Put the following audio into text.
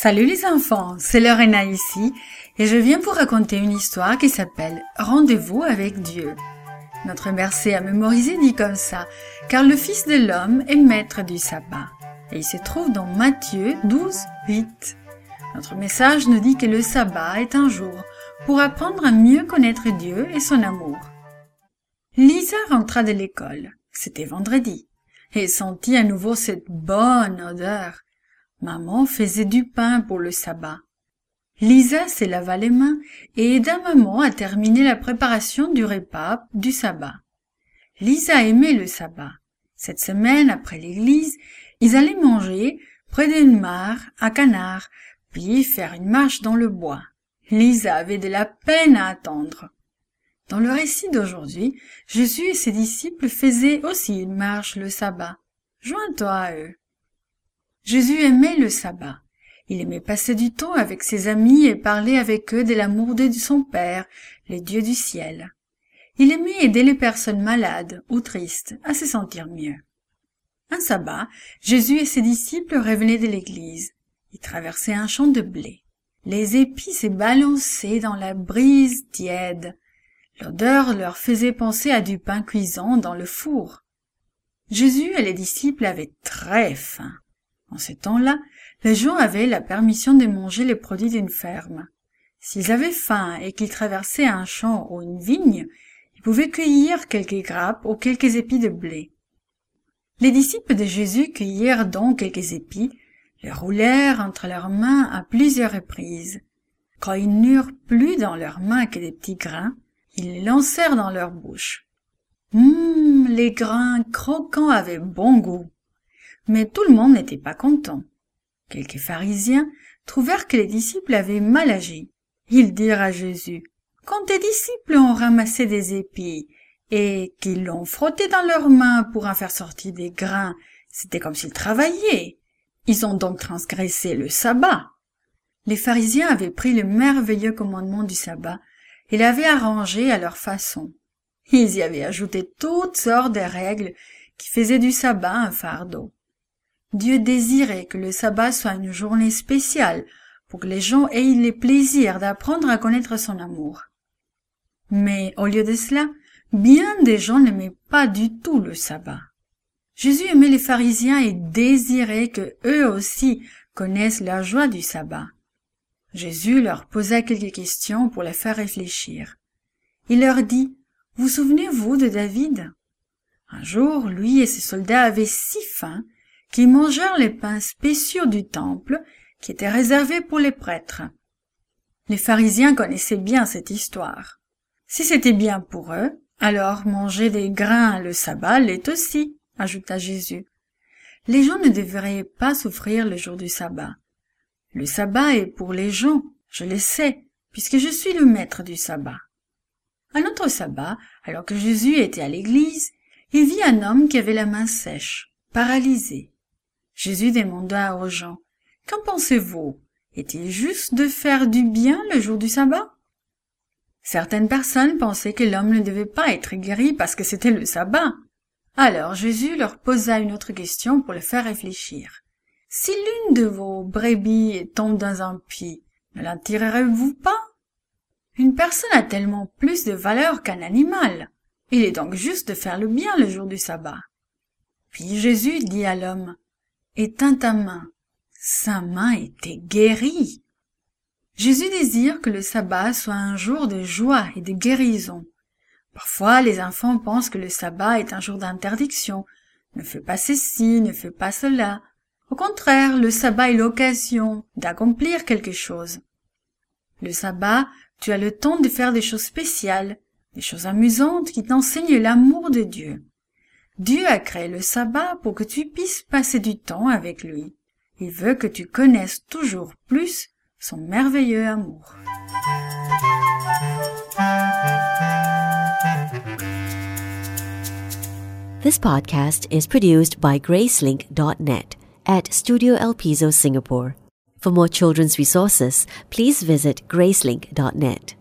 Salut les enfants, c'est Lorena ici et je viens vous raconter une histoire qui s'appelle Rendez-vous avec Dieu. Notre verset à mémoriser dit comme ça, car le Fils de l'homme est maître du sabbat. Et il se trouve dans Matthieu 12, 8. Notre message nous dit que le sabbat est un jour pour apprendre à mieux connaître Dieu et son amour. Lisa rentra de l'école. C'était vendredi. Et sentit à nouveau cette bonne odeur. Maman faisait du pain pour le sabbat. Lisa se lava les mains et aida maman à terminer la préparation du repas du sabbat. Lisa aimait le sabbat. Cette semaine, après l'église, ils allaient manger près d'une mare à canard, puis faire une marche dans le bois. Lisa avait de la peine à attendre. Dans le récit d'aujourd'hui, Jésus et ses disciples faisaient aussi une marche le sabbat. Joins-toi à eux. Jésus aimait le sabbat. Il aimait passer du temps avec ses amis et parler avec eux de l'amour de son Père, les dieux du ciel. Il aimait aider les personnes malades ou tristes à se sentir mieux. Un sabbat, Jésus et ses disciples revenaient de l'église. Ils traversaient un champ de blé. Les épis se balançaient dans la brise tiède. L'odeur leur faisait penser à du pain cuisant dans le four. Jésus et les disciples avaient très faim. En ce temps-là, les gens avaient la permission de manger les produits d'une ferme. S'ils avaient faim et qu'ils traversaient un champ ou une vigne, ils pouvaient cueillir quelques grappes ou quelques épis de blé. Les disciples de Jésus cueillirent donc quelques épis, les roulèrent entre leurs mains à plusieurs reprises. Quand ils n'eurent plus dans leurs mains que des petits grains, ils les lancèrent dans leur bouche. Hum, les grains croquants avaient bon goût. Mais tout le monde n'était pas content. Quelques pharisiens trouvèrent que les disciples avaient mal agi. Ils dirent à Jésus, Quand tes disciples ont ramassé des épis et qu'ils l'ont frotté dans leurs mains pour en faire sortir des grains, c'était comme s'ils travaillaient. Ils ont donc transgressé le sabbat. Les pharisiens avaient pris le merveilleux commandement du sabbat et l'avaient arrangé à leur façon. Ils y avaient ajouté toutes sortes de règles qui faisaient du sabbat un fardeau. Dieu désirait que le sabbat soit une journée spéciale pour que les gens aient le plaisir d'apprendre à connaître son amour. Mais au lieu de cela, bien des gens n'aimaient pas du tout le sabbat. Jésus aimait les pharisiens et désirait que eux aussi connaissent la joie du sabbat. Jésus leur posa quelques questions pour les faire réfléchir. Il leur dit, Vous souvenez-vous de David? Un jour, lui et ses soldats avaient si faim qui mangèrent les pains spéciaux du temple qui étaient réservés pour les prêtres. Les pharisiens connaissaient bien cette histoire. Si c'était bien pour eux, alors manger des grains le sabbat l'est aussi, ajouta Jésus. Les gens ne devraient pas souffrir le jour du sabbat. Le sabbat est pour les gens, je le sais, puisque je suis le maître du sabbat. Un autre sabbat, alors que Jésus était à l'église, il vit un homme qui avait la main sèche, paralysé. Jésus demanda aux gens, Qu'en pensez-vous? Est-il juste de faire du bien le jour du sabbat? Certaines personnes pensaient que l'homme ne devait pas être guéri parce que c'était le sabbat. Alors Jésus leur posa une autre question pour les faire réfléchir. Si l'une de vos brebis tombe dans un puits, ne la tirerez-vous pas? Une personne a tellement plus de valeur qu'un animal. Il est donc juste de faire le bien le jour du sabbat. Puis Jésus dit à l'homme, éteins ta main. Sa main était guérie. Jésus désire que le sabbat soit un jour de joie et de guérison. Parfois, les enfants pensent que le sabbat est un jour d'interdiction. Ne fais pas ceci, ne fais pas cela. Au contraire, le sabbat est l'occasion d'accomplir quelque chose. Le sabbat, tu as le temps de faire des choses spéciales, des choses amusantes qui t'enseignent l'amour de Dieu. Dieu a créé le sabbat pour que tu puisses passer du temps avec lui. Il veut que tu connaisses toujours plus son merveilleux amour. This podcast is produced by Gracelink.net at Studio El Piso, Singapore. For more children's resources, please visit Gracelink.net.